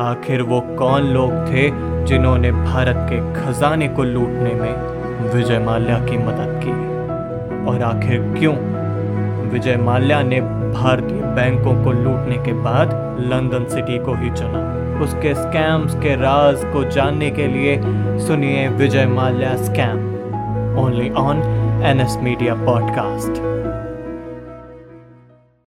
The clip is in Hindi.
आखिर वो कौन लोग थे जिन्होंने भारत के खजाने को लूटने में विजय माल्या की मदद की? और आखिर क्यों विजय माल्या ने भारतीय बैंकों को लूटने के बाद लंदन सिटी को ही चुना? उसके स्कैम्स के राज को जानने के लिए सुनिए Vijay Mallya scam only on NS media podcast